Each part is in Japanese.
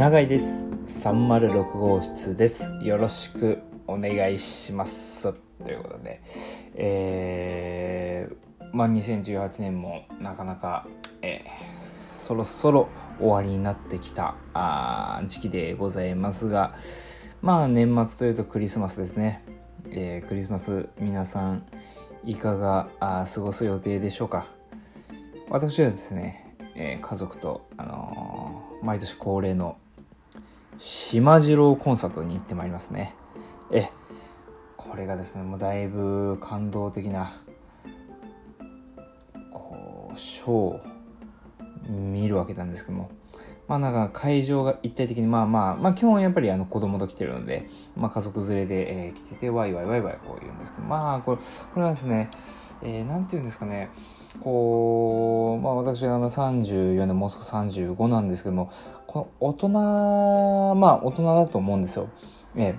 長井です。306号室です。よろしくお願いします。ということで。えー、まあ2018年もなかなか、えー、そろそろ終わりになってきたあ時期でございますが。まあ年末というとクリスマスですね、えー、クリスマス皆さんいかがあ過ごす予定でしょうか。私はですね、えー、家族と、あのー、毎年恒例の島次郎コンサートに行ってまいりますね。え、これがですね、もうだいぶ感動的な、こう、ショーを見るわけなんですけども、まあなんか会場が一体的にまあまあまあ基本やっぱりあの子供と来てるので、まあ家族連れで、えー、来ててワイワイワイワイこう言うんですけど、まあこれ、これはですね、えー、なんて言うんですかね、こう、まあ私あの34年、もうすぐ35なんですけども、この大人、まあ大人だと思うんですよ。え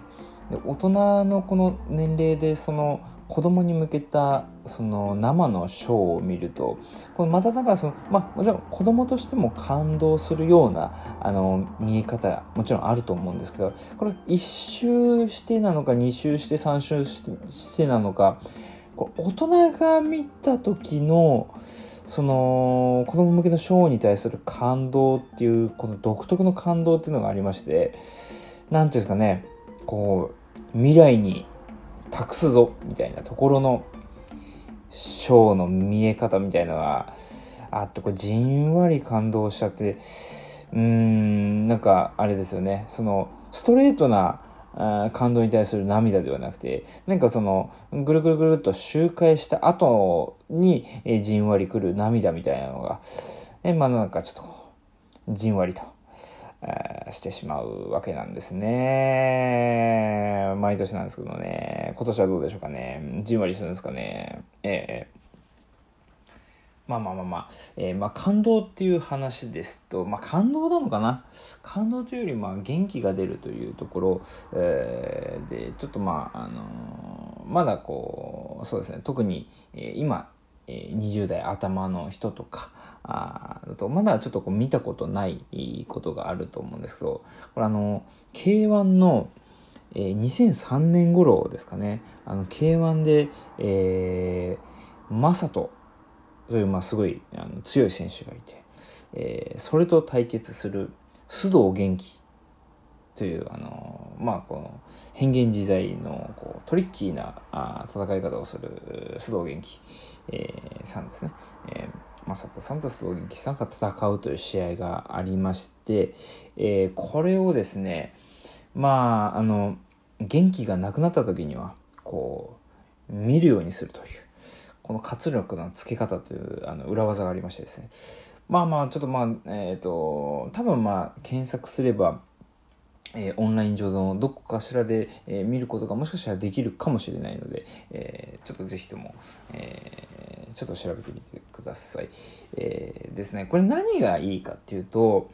ー、で大人のこの年齢でその子供に向けたその生のショーを見るとこれまただからそのまあもちろん子供としても感動するようなあの見え方もちろんあると思うんですけどこれ1周してなのか2周して3周してなのかこれ大人が見た時のその子供向けのショーに対する感動っていうこの独特の感動っていうのがありまして何ていうんですかねこう未来に託すぞみたいなところのショーの見え方みたいなのがあってこれじんわり感動しちゃってうーんなんかあれですよねそのストレートな感動に対する涙ではなくて、なんかその、ぐるぐるぐるっと周回した後に、えじんわりくる涙みたいなのが、えまあなんかちょっと、じんわりと、してしまうわけなんですね。毎年なんですけどね。今年はどうでしょうかね。じんわりするんですかね。ええまあまあまあまあ、えー、まあ感動っていう話ですと、まあ感動なのかな？感動というよりまあ元気が出るというところ、えー、で、ちょっとまあ、あのー、まだこう、そうですね、特に、えー、今、えー、20代頭の人とか、あだとまだちょっとこう見たことないことがあると思うんですけどこれあの K1 の、えー、2003年頃ですかね。あの K1 で、えー、マサトというまあすごいあの強い選手がいて、えー、それと対決する須藤元気というあのまあこの変幻自在のこうトリッキーなあ戦い方をする須藤元気、えー、さんですね。えーまさとさんと須藤元気さんが戦うという試合がありまして、えー、これをですねまああの元気がなくなった時にはこう見るようにするというこの活力のつけ方というあの裏技がありましてですねまあまあちょっとまあえっ、ー、と多分まあ検索すればえー、オンライン上のどこかしらで、えー、見ることがもしかしたらできるかもしれないので、えー、ちょっとぜひとも、えちょっと調べてみてください。えですね、これ何がいいかっていうと、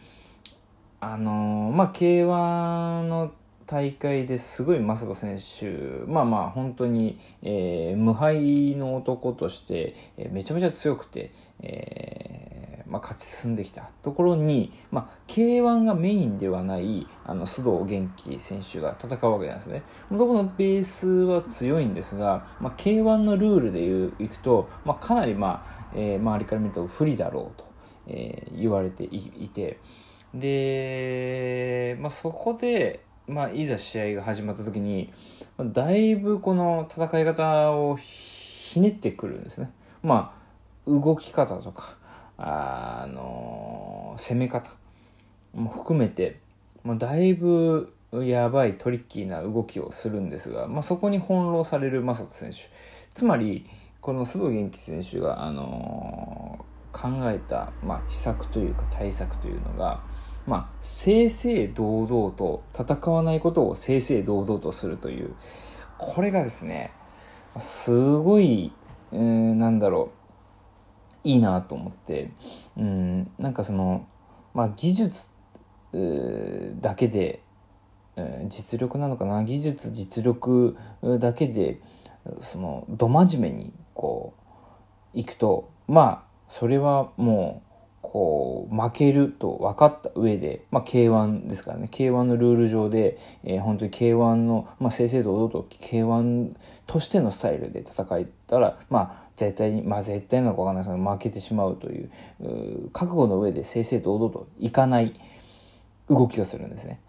あのまあ、K1 の大会ですごい正人選手、まあまあ本当に、えー、無敗の男として、えー、めちゃめちゃ強くて、えーまあ、勝ち進んできたところに、まあ、K1 がメインではないあの須藤元気選手が戦うわけなんですね。もともとベースは強いんですが、まあ、K1 のルールでいくと、まあ、かなり、まあえー、周りから見ると不利だろうと、えー、言われていてで、まあ、そこでまあ、いざ試合が始まった時にま、だいぶこの戦い方をひねってくるんですね。まあ、動き方とか、あの攻め方も含めて、まあ、だいぶやばいトリッキーな動きをするんですが、まあ、そこに翻弄される正人選手。つまり、この須藤元気選手が、あのー、考えた、まあ、秘策というか対策というのが、まあ、正々堂々と戦わないことを正々堂々とするという、これがですね、すごい、えー、なんだろう、いいなと思って、うん、なんかその、まあ、技術、だけで、実力なのかな。技術実力だけでそのど真面目にこういくとまあそれはもうこう、負けると分かった上で、まあ、K1 ですからね、K1 のルール上で、えー、本当に K1 の、まあ、正々堂々と K1 としてのスタイルで戦えたら、まあ、絶対に、まあ、絶対なのか分かんないですけど、負けてしまうという、う覚悟の上で正々堂々といかない動きをするんですね。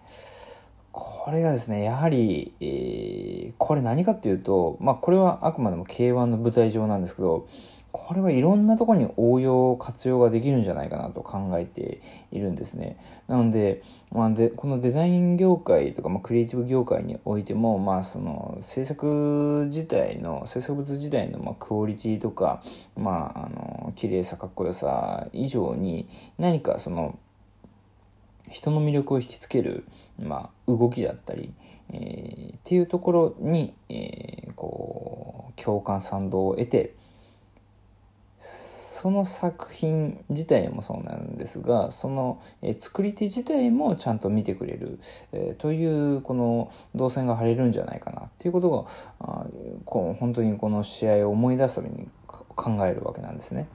これがですね、やはり、えー、これ何かっていうと、まあ、これはあくまでも K1 の舞台上なんですけど、これはいろんなところに応用活用ができるんじゃないかなと考えているんですね。なので,、まあ、でこのデザイン業界とか、まあ、クリエイティブ業界においても、まあ、その制作自体の制作物自体のまあクオリティとか、まあ、あの綺麗さかっこよさ以上に何かその人の魅力を引きつける、まあ、動きだったり、えー、っていうところに、えー、こう共感賛同を得てその作品自体もそうなんですがその、え、作り手自体もちゃんと見てくれる、え、というこの動線が張れるんじゃないかなっていうことがあこう本当にこの試合を思い出すために考えるわけなんですね。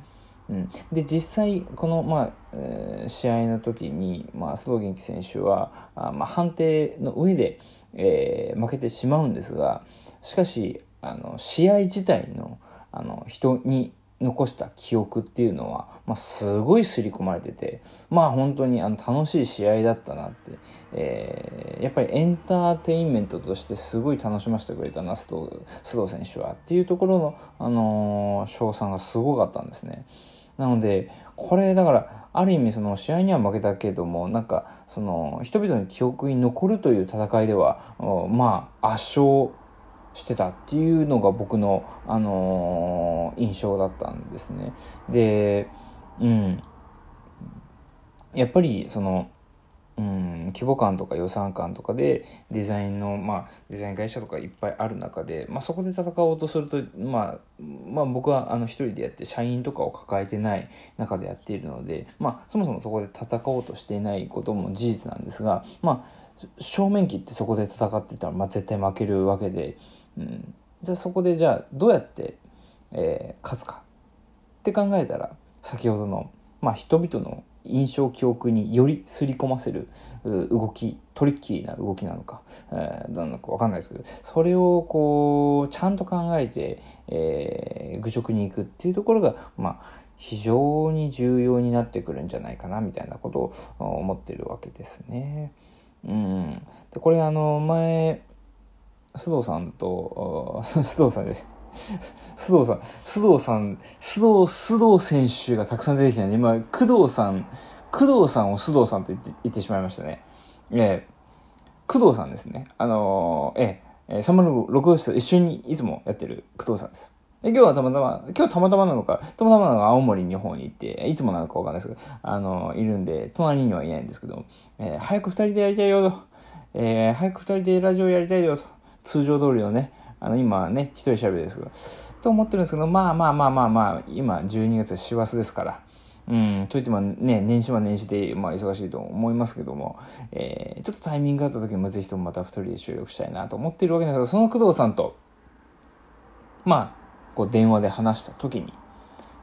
うん、で実際この、まあえー、試合の時に、まあ、須藤元気選手はあ、まあ、判定の上で、えー、負けてしまうんですがしかしあの試合自体のあの人に残した記憶っていうのは、まあ、すごい刷り込まれててまあ本当にあの楽しい試合だったなって、えー、やっぱりエンターテインメントとしてすごい楽しませてくれたな須藤須藤選手はっていうところの、あのー、賞賛がすごかったんですね。なので、これだから、ある意味その試合には負けたけども、なんか、その人々の記憶に残るという戦いでは、まあ、圧勝してたっていうのが僕の、あのー、印象だったんですね。で、うん。やっぱり、その、うん、規模感とか予算感とかでデザインの、まあ、デザイン会社とかいっぱいある中で、まあ、そこで戦おうとすると、まあ、まあ僕はあの一人でやって社員とかを抱えてない中でやっているので、まあ、そもそもそこで戦おうとしていないことも事実なんですが、まあ、正面切ってそこで戦ってたら、まあ、絶対負けるわけで、うん、じゃあそこでじゃあどうやって、えー、勝つか。って考えたら先ほどの、まあ、人々の印象記憶により刷り込ませる動きトリッキーな動きなのか、えー、なのか分かんないですけどそれをこうちゃんと考えて、えー、愚直にいくっていうところがまあ非常に重要になってくるんじゃないかなみたいなことを思ってるわけですね。うん、でこれあの前須藤さんと 須藤さんです須藤さん、須藤さん、須藤、須藤選手がたくさん出てきたんで、今、工藤さん、工藤さんを須藤さんと言って言ってしまいましたね。えー、工藤さんですね。あのー、えー、306号室一緒にいつもやってる工藤さんです。で今日はたまたま、今日たまたまなのか、たまたまなのか青森の方に行って、いつもなのかわかんないですけど、あのー、いるんで、隣にはいないんですけど、えー、早く二人でやりたいよと、えー、早く二人でラジオやりたいよと、通常通りのね、あの、今ね、一人喋りですけど、と思ってるんですけど、まあまあまあまあまあ、今12月師走ですから、うん、といってもね、年始は年始で、まあ忙しいと思いますけども、えー、ちょっとタイミングがあった時に、ぜひともまた二人で収録したいなと思っているわけですが、その工藤さんと、まあ、こう電話で話した時に、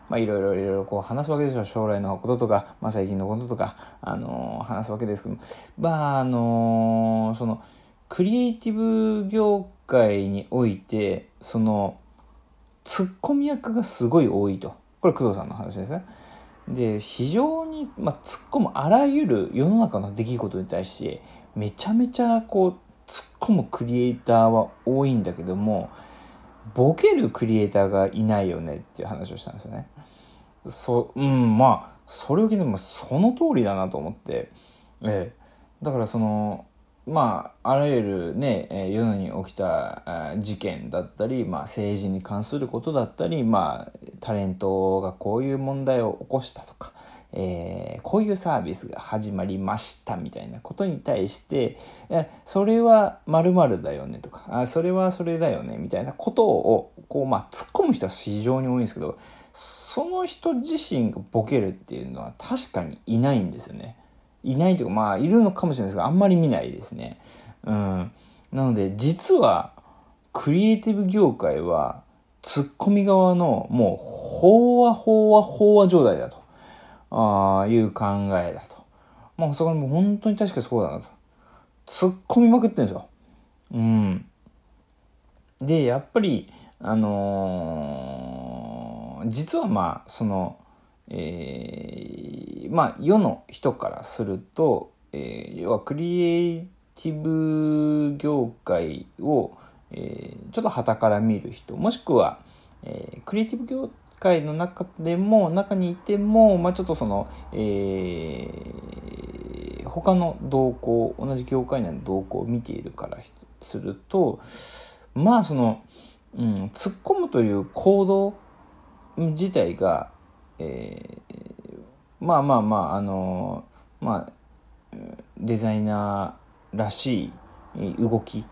まあいろいろいろいろこう話すわけですよ。将来のこととか、まあ最近のこととか、あのー、話すわけですけども、まああのー、その、クリエイティブ業界において、その、ツッコミ役がすごい多いと。これ工藤さんの話ですね。で、非常に、まあ、突っ込むあらゆる世の中の出来事に対して、めちゃめちゃこう、突っ込むクリエイターは多いんだけども、ボケるクリエイターがいないよねっていう話をしたんですよね。そう、うん、まあ、それを聞いてもその通りだなと思って、ええ。だからその、まあ、あらゆるねえ、世のに起きた事件だったり、まあ、政治に関することだったり、まあ、タレントがこういう問題を起こしたとか、えー、こういうサービスが始まりましたみたいなことに対して、それは〇〇だよねとか、あそれはそれだよねみたいなことを、こう、まあ、突っ込む人は非常に多いんですけど、その人自身がボケるっていうのは確かにいないんですよね。いないというか、まあ、いるのかもしれないですが、あんまり見ないですね。うん。なので、実は、クリエイティブ業界は、ツッコミ側の、もう、飽和飽和飽和状態だと。あいう考えだと。まあそこはもう本当に確かにそうだなと。突っ込みまくってるんですよ。うん。で、やっぱり、あのー、実はまあ、その、えー、まあ世の人からすると、えー、要はクリエイティブ業界を、えー、ちょっと旗から見る人もしくは、えー、クリエイティブ業界の中でも中にいても、まあ、ちょっとその、えー、他の動向同じ業界内の動向を見ているからするとまあその、うん、突っ込むという行動自体がえー、まあまあまああのまあデザイナーらしい動き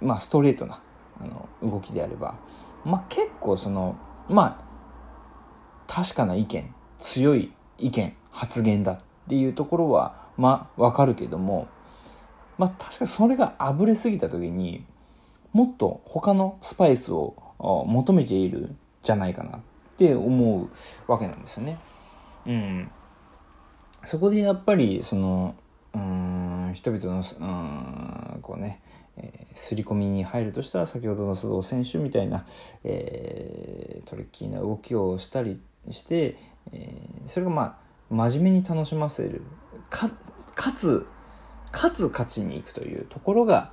まあストレートなあの動きであればまあ結構そのまあ確かな意見強い意見発言だっていうところはまあわかるけどもまあ確かにそれがあぶれすぎた時にもっと他のスパイスを求めているじゃないかな。っって思うわけなんですよね。うん。そこでやっぱりそのうん人々のうんこうねえー、刷り込みに入るとしたら先ほどの須藤選手みたいな、えー、トリッキーな動きをしたりして、えー、それがまあ真面目に楽しませるかかつかつ勝ちに行くというところが、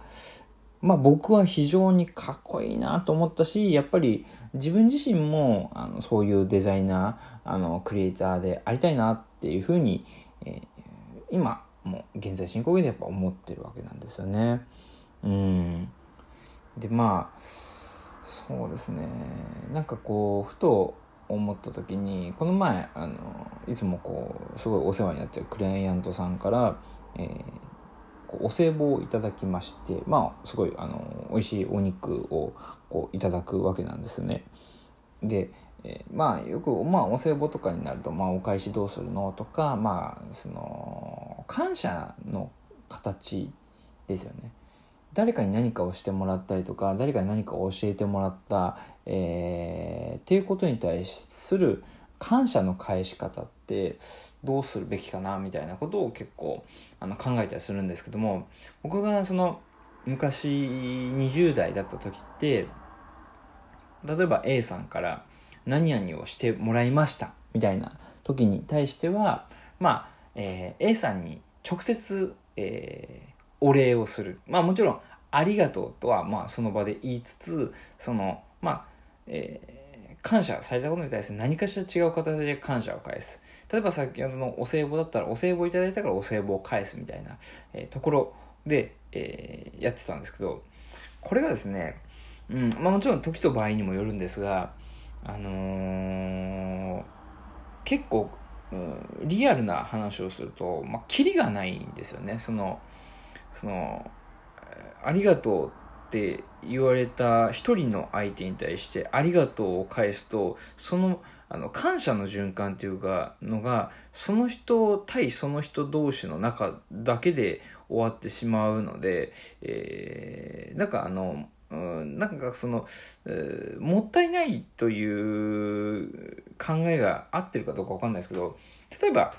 まあ僕は非常にかっこいいなと思ったし、やっぱり自分自身もあのそういうデザイナー、あのクリエイターでありたいなっていうふうに、えー、今もう現在進行形でやっぱ思ってるわけなんですよね。うん。でまあそうですねなんかこうふと思った時にこの前あのいつもこうすごいお世話になってるクライアントさんから、えー、お歳暮をいただきましてまあすごいあの美味しいお肉をこういただくわけなんですね。で、え、まあよく、まあ、お歳暮とかになると、まあ、お返しどうするのとかまあその感謝の形ですよね。誰かに何かをしてもらったりとか誰かに何かを教えてもらった、えー、っていうことに対する感謝の返し方ってどうするべきかなみたいなことを結構あの考えたりするんですけども僕がその昔20代だった時って例えば A さんから何々をしてもらいましたみたいな時に対してはまあ、えー、A さんに直接、えー、お礼をする。まあもちろんありがとうとはまあその場で言いつつそのまあ、えー感謝されたことに対して何かしら違う形で感謝を返す。例えば先ほどのお歳暮だったらお歳暮いただいたからお歳暮を返すみたいな、えー、ところで、えー、やってたんですけど、これがですね、うんまあ、もちろん時と場合にもよるんですが、あのー、結構、うん、リアルな話をすると、まあ、キリがないんですよね。その、その、ありがとうって言われた一人の相手に対してありがとうを返すとそのあの感謝の循環っていうかのがその人対その人同士の中だけで終わってしまうので、えー、なんかあの、うん、なんかその、えー、もったいないという考えが合ってるかどうかわかんないですけど例えば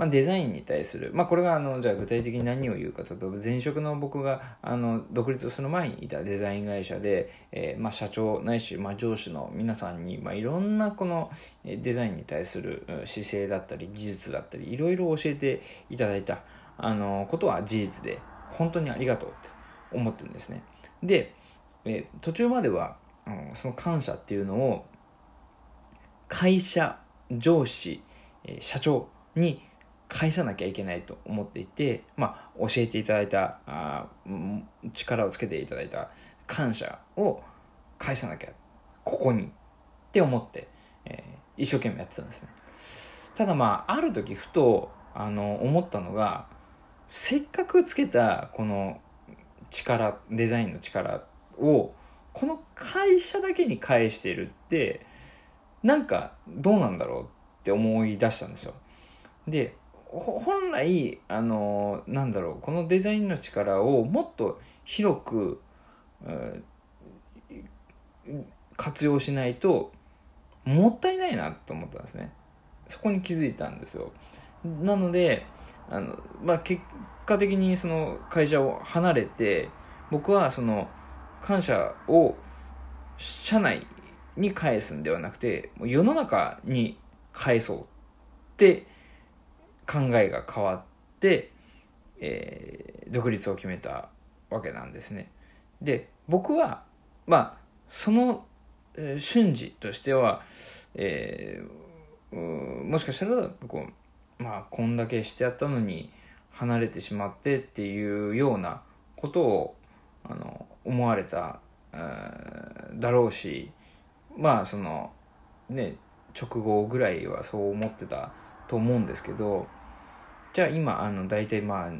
まあ、デザインに対する、まあ、これがあのじゃあ具体的に何を言うかというと前職の僕があの独立する前にいたデザイン会社で、えーまあ、社長ないし、まあ、上司の皆さんに、まあ、いろんなこのデザインに対する姿勢だったり技術だったりいろいろ教えていただいたあのことは事実で本当にありがとうって思ってるんですね。で、えー、途中までは、うん、その感謝っていうのを会社上司社長に返さなきゃいけないと思っていて、まあ、教えていただいたあ力をつけていただいた感謝を返さなきゃここにって思って、えー、一生懸命やってたんですね。ただまあある時ふとあの思ったのがせっかくつけたこの力デザインの力をこの会社だけに返してるってなんかどうなんだろうって思い出したんですよ。で本来あのなんだろうこのデザインの力をもっと広く、えー、活用しないともったいないなと思ったんですね。そこに気づいたんですよ。なのであの、まあ、結果的にその会社を離れて僕はその感謝を社内に返すんではなくて世の中に返そうって考えが変わって、えー、独立を決めたわけなんですね。で僕はまあその、え、瞬時としては、えー、もしかしたらこうまあこんだけしてやったのに離れてしまってっていうようなことをあの思われた、えー、だろうしまあそのね直後ぐらいはそう思ってたと思うんですけどじゃあ今あの大体まあ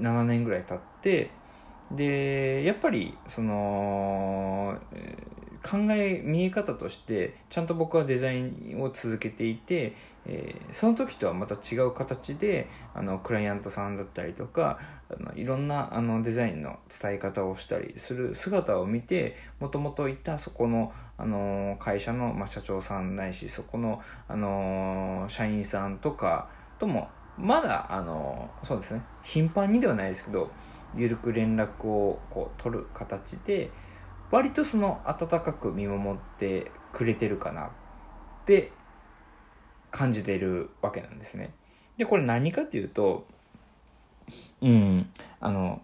7年ぐらい経ってでやっぱりその、考え見え方としてちゃんと僕はデザインを続けていて、えー、その時とはまた違う形であのクライアントさんだったりとかあのいろんなあのデザインの伝え方をしたりする姿を見てもともといたそこの、あの会社の、まあ、社長さんないしそこの、あの社員さんとかともまだ、あのそうですね頻繁にではないですけど緩く連絡をこう取る形で割とその温かく見守ってくれてるかなって感じてるわけなんですね。でこれ何かっていうとうんあの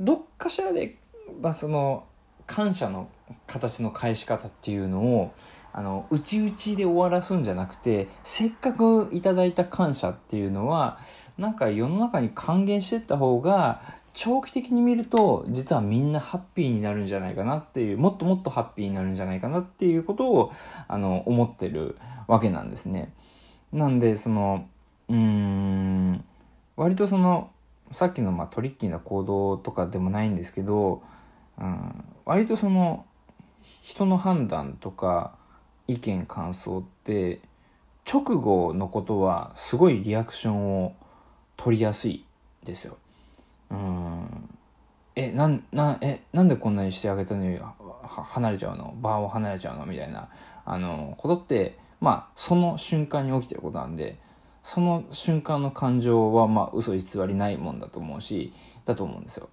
どっかしらで、まあ、その感謝の形の返し方っていうのをあの内々で終わらすんじゃなくてせっかくいただいた感謝っていうのはなんか世の中に還元していった方が長期的に見ると実はみんなハッピーになるんじゃないかなっていうもっともっとハッピーになるんじゃないかなっていうことをあの思ってるわけなんですね。なんでそのうーん割とそのさっきのまトリッキーな行動とかでもないんですけど、うん、割とその人の判断とか意見感想って直後のことはすごいリアクションを取りやすいですよ。うん。えなんなえなんでこんなにしてあげたのに離れちゃうの？場を離れちゃうの？みたいな。あのことってまあその瞬間に起きてることなんでその瞬間の感情はまあ嘘偽りないもんだと思うしだと思うんですよ。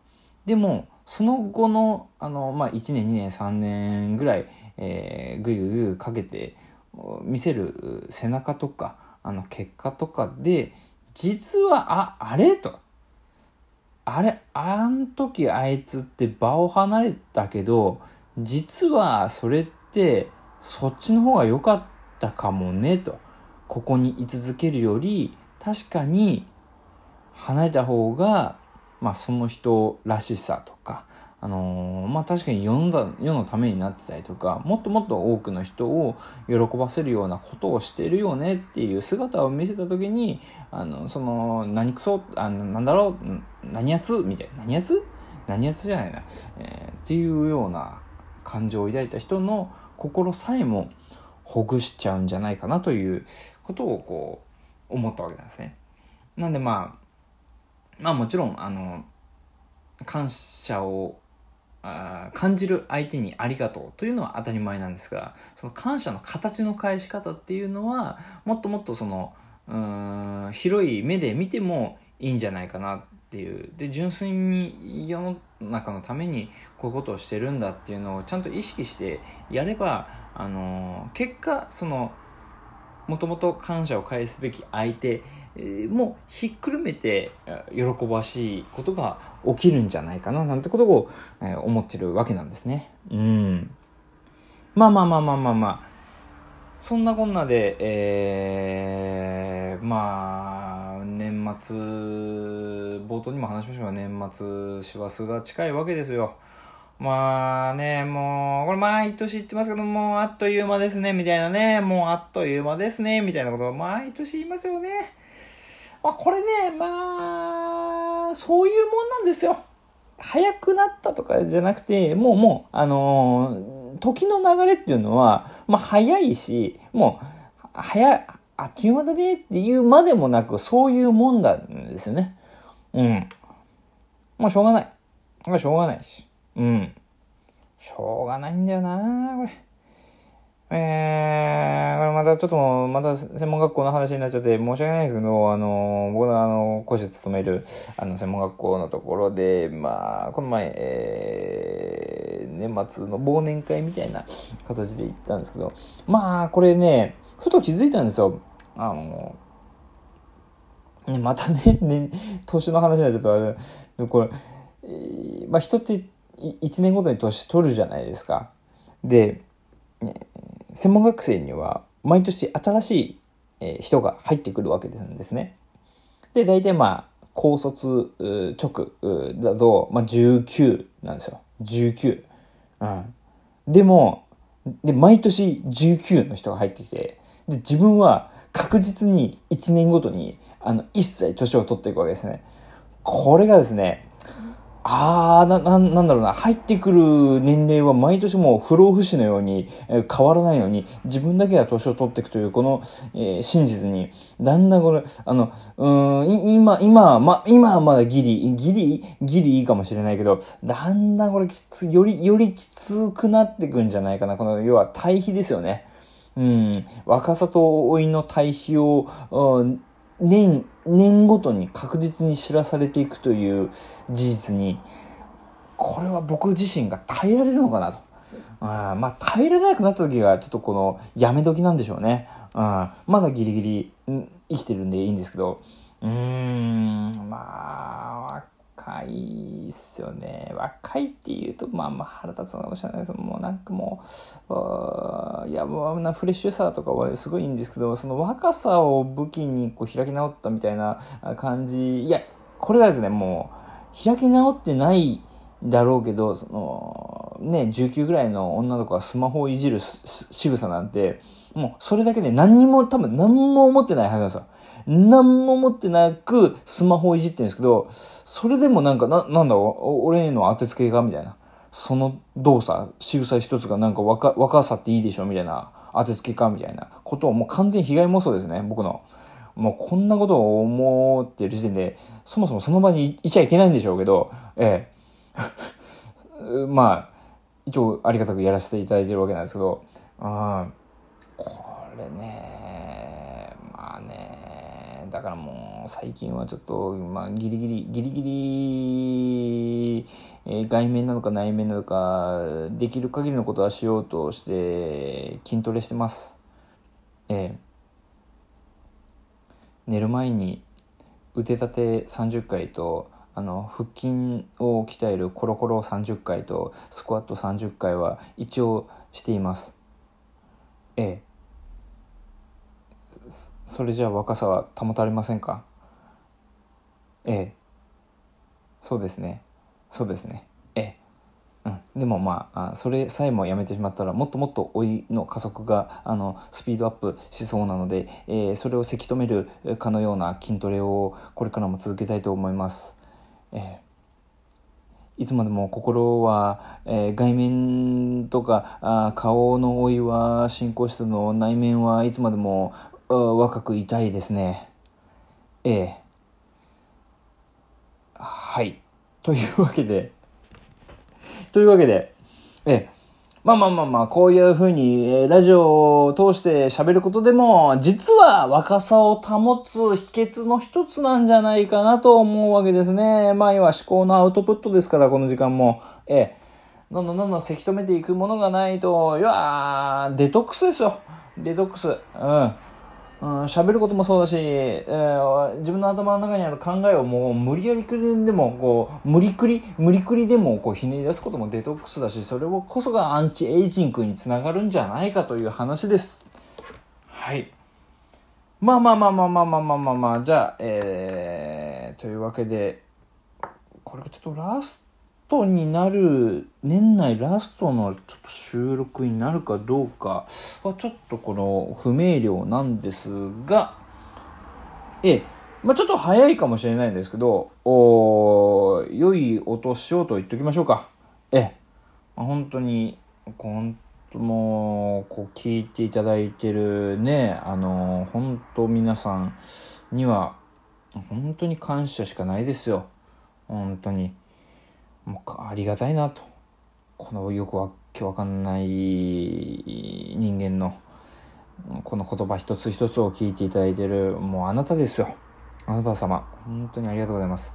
でもその後のあの、まあ、1年2年3年ぐらい、えー、ぐいぐいぐいかけて見せる背中とかあの結果とかで実はああれと。あれあん時あいつって場を離れたけど実はそれってそっちの方が良かったかもねと。ここに居続けるより確かに離れた方がまあその人らしさとかあのー、まあ確かに世の世のためになってたりとかもっともっと多くの人を喜ばせるようなことをしてるよねっていう姿を見せた時にあのその何くそあのなんだろう何やつみたいな何やつ？何やつじゃないな、えー、っていうような感情を抱いた人の心さえもほぐしちゃうんじゃないかなということをこう思ったわけなんですね。なんでまあまあもちろんあの感謝をあ感じる相手にありがとうというのは当たり前なんですがその感謝の形の返し方っていうのはもっともっとそのうん広い目で見てもいいんじゃないかなっていう。で純粋に世の中のためにこういうことをしてるんだっていうのをちゃんと意識してやれば、あの結果そのもともと感謝を返すべき相手もひっくるめて喜ばしいことが起きるんじゃないかななんてことを思ってるわけなんですね。うん。まあまあまあまあまあまあ。そんなこんなで、えー、まあ、年末、冒頭にも話しましたが、年末、師走が近いわけですよ。まあね、もう、これ毎年言ってますけど、もうあっという間ですね、みたいなね、もうあっという間ですね、みたいなことを毎年言いますよね。まあこれね、まあ、そういうもんなんですよ。早くなったとかじゃなくて、もうもう、あのー、時の流れっていうのは、まあ早いし、もう、早い、あっという間だねっていうまでもなく、そういうもんなんですよね。うん。もうしょうがない。まあしょうがないし。うん。しょうがないんだよなこれ。えー、これまたちょっと、また専門学校の話になっちゃって申し訳ないんですけど、あの、僕のあの、講師務める、あの、専門学校のところで、まあ、この前、えー、年末の忘年会みたいな形で行ったんですけど、まあ、これね、ふと気づいたんですよ。あの、ね、またね、ね、年の話になっちゃったあれ、これ、えー、まあ、人って1年ごとに年取るじゃないですか。で、専門学生には毎年新しい人が入ってくるわけなんですね。で、大体まあ、高卒直だと、まあ、19なんですよ。19。うん。でも、で、毎年19の人が入ってきて、で、自分は確実に1年ごとに、あの、一切年を取っていくわけですね。これがですね、ああ、な、な、なんだろうな、入ってくる年齢は毎年もう不老不死のように、え、変わらないのに、自分だけが年を取っていくという、この、えー、真実に、だんだんこれ、あの、うん、今、今、ま、今はまだギリ、ギリ、ギリいいかもしれないけど、だんだんこれきつ、より、よりきつくなっていくんじゃないかな。この、要は対比ですよね。うん、若さと老いの対比を、うん年、年ごとに確実に知らされていくという事実に、これは僕自身が耐えられるのかなと。あまあ、耐えられなくなった時が、ちょっとこの、やめ時なんでしょうね。あまだギリギリ生きてるんでいいんですけど、うーん、まあ、若いっすよね。若いって言うと、まあまあ腹立つのかもしれないですけど、もうなんかもう、いや、もうなフレッシュさとかはすごいいいんですけど、その若さを武器にこう開き直ったみたいな感じ、いや、これがですね、もう、開き直ってないだろうけど、その、ね、19ぐらいの女の子がスマホをいじる仕草なんて、もうそれだけで何にも、多分何も思ってないはずなんですよ。何も持ってなくスマホをいじってるんですけど、それでもなんか、な、なんだ、俺への当てつけがみたいな。その動作、仕草一つがなんか若、若さっていいでしょみたいな。当てつけかみたいなことをもう完全被害妄想ですね、僕の。もうこんなことを思ってる時点で、そもそもその場にいちゃいけないんでしょうけど、ええ。まあ、一応ありがたくやらせていただいてるわけなんですけど、あこれ、ね、だからもう最近はちょっと、まあ、ギリギリ、ギリギリ、えー、外面なのか内面なのか、できる限りのことはしようとして筋トレしてます。えー、寝る前に腕立て30回と、あの腹筋を鍛えるコロコロ30回とスクワット30回は一応しています。ええそれじゃあ若さは保たれませんか？ええ。そうですね。そうですね。ええ。うん、でもまあそれさえもやめてしまったらもっともっと老いの加速があのスピードアップしそうなので、えー、それをせき止めるかのような筋トレをこれからも続けたいと思います。えー、いつまでも心は、えー、外面とかあ顔の老いは進行してるの内面はいつまでも若くいたいですね。ええ。はい。というわけで、というわけで、ええ。まあまあまあまあ、こういうふうに、えラジオを通して喋ることでも、実は若さを保つ秘訣の一つなんじゃないかなと思うわけですね。まあ、要は思考のアウトプットですから、この時間も。ええ。どんどんどんどんせき止めていくものがないと、いやデトックスですよ。デトックス。うん。喋、ることもそうだし、えー、自分の頭の中にある考えをもう無理やりくりでもこう無理くり無理くりでもこうひねり出すこともデトックスだしそれをこそがアンチエイジングにつながるんじゃないかという話です。はい。まあまあまあまあまあまあまあまあまあ。じゃあえー、というわけでこれがちょっとラストトになる、年内ラストのちょっと収録になるかどうかはちょっとこの不明瞭なんですが、ええまあ、ちょっと早いかもしれないんですけど、お良いお年をと言っておきましょうか。えまあ、本当に、本当もう、こう聞いていただいてるね、あの、本当皆さんには、本当に感謝しかないですよ。本当に。もうありがたいなと。このよくわけわかんない人間のこの言葉一つ一つを聞いていただいているもうあなたですよ。あなた様。本当にありがとうございます。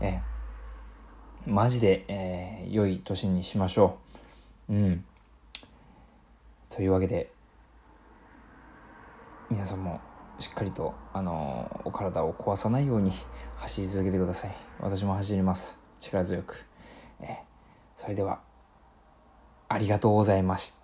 えー、マジで、えー、良い年にしましょう。うん。というわけで皆さんもしっかりと、あのお体を壊さないように走り続けてください。私も走ります。力強く、それではありがとうございました。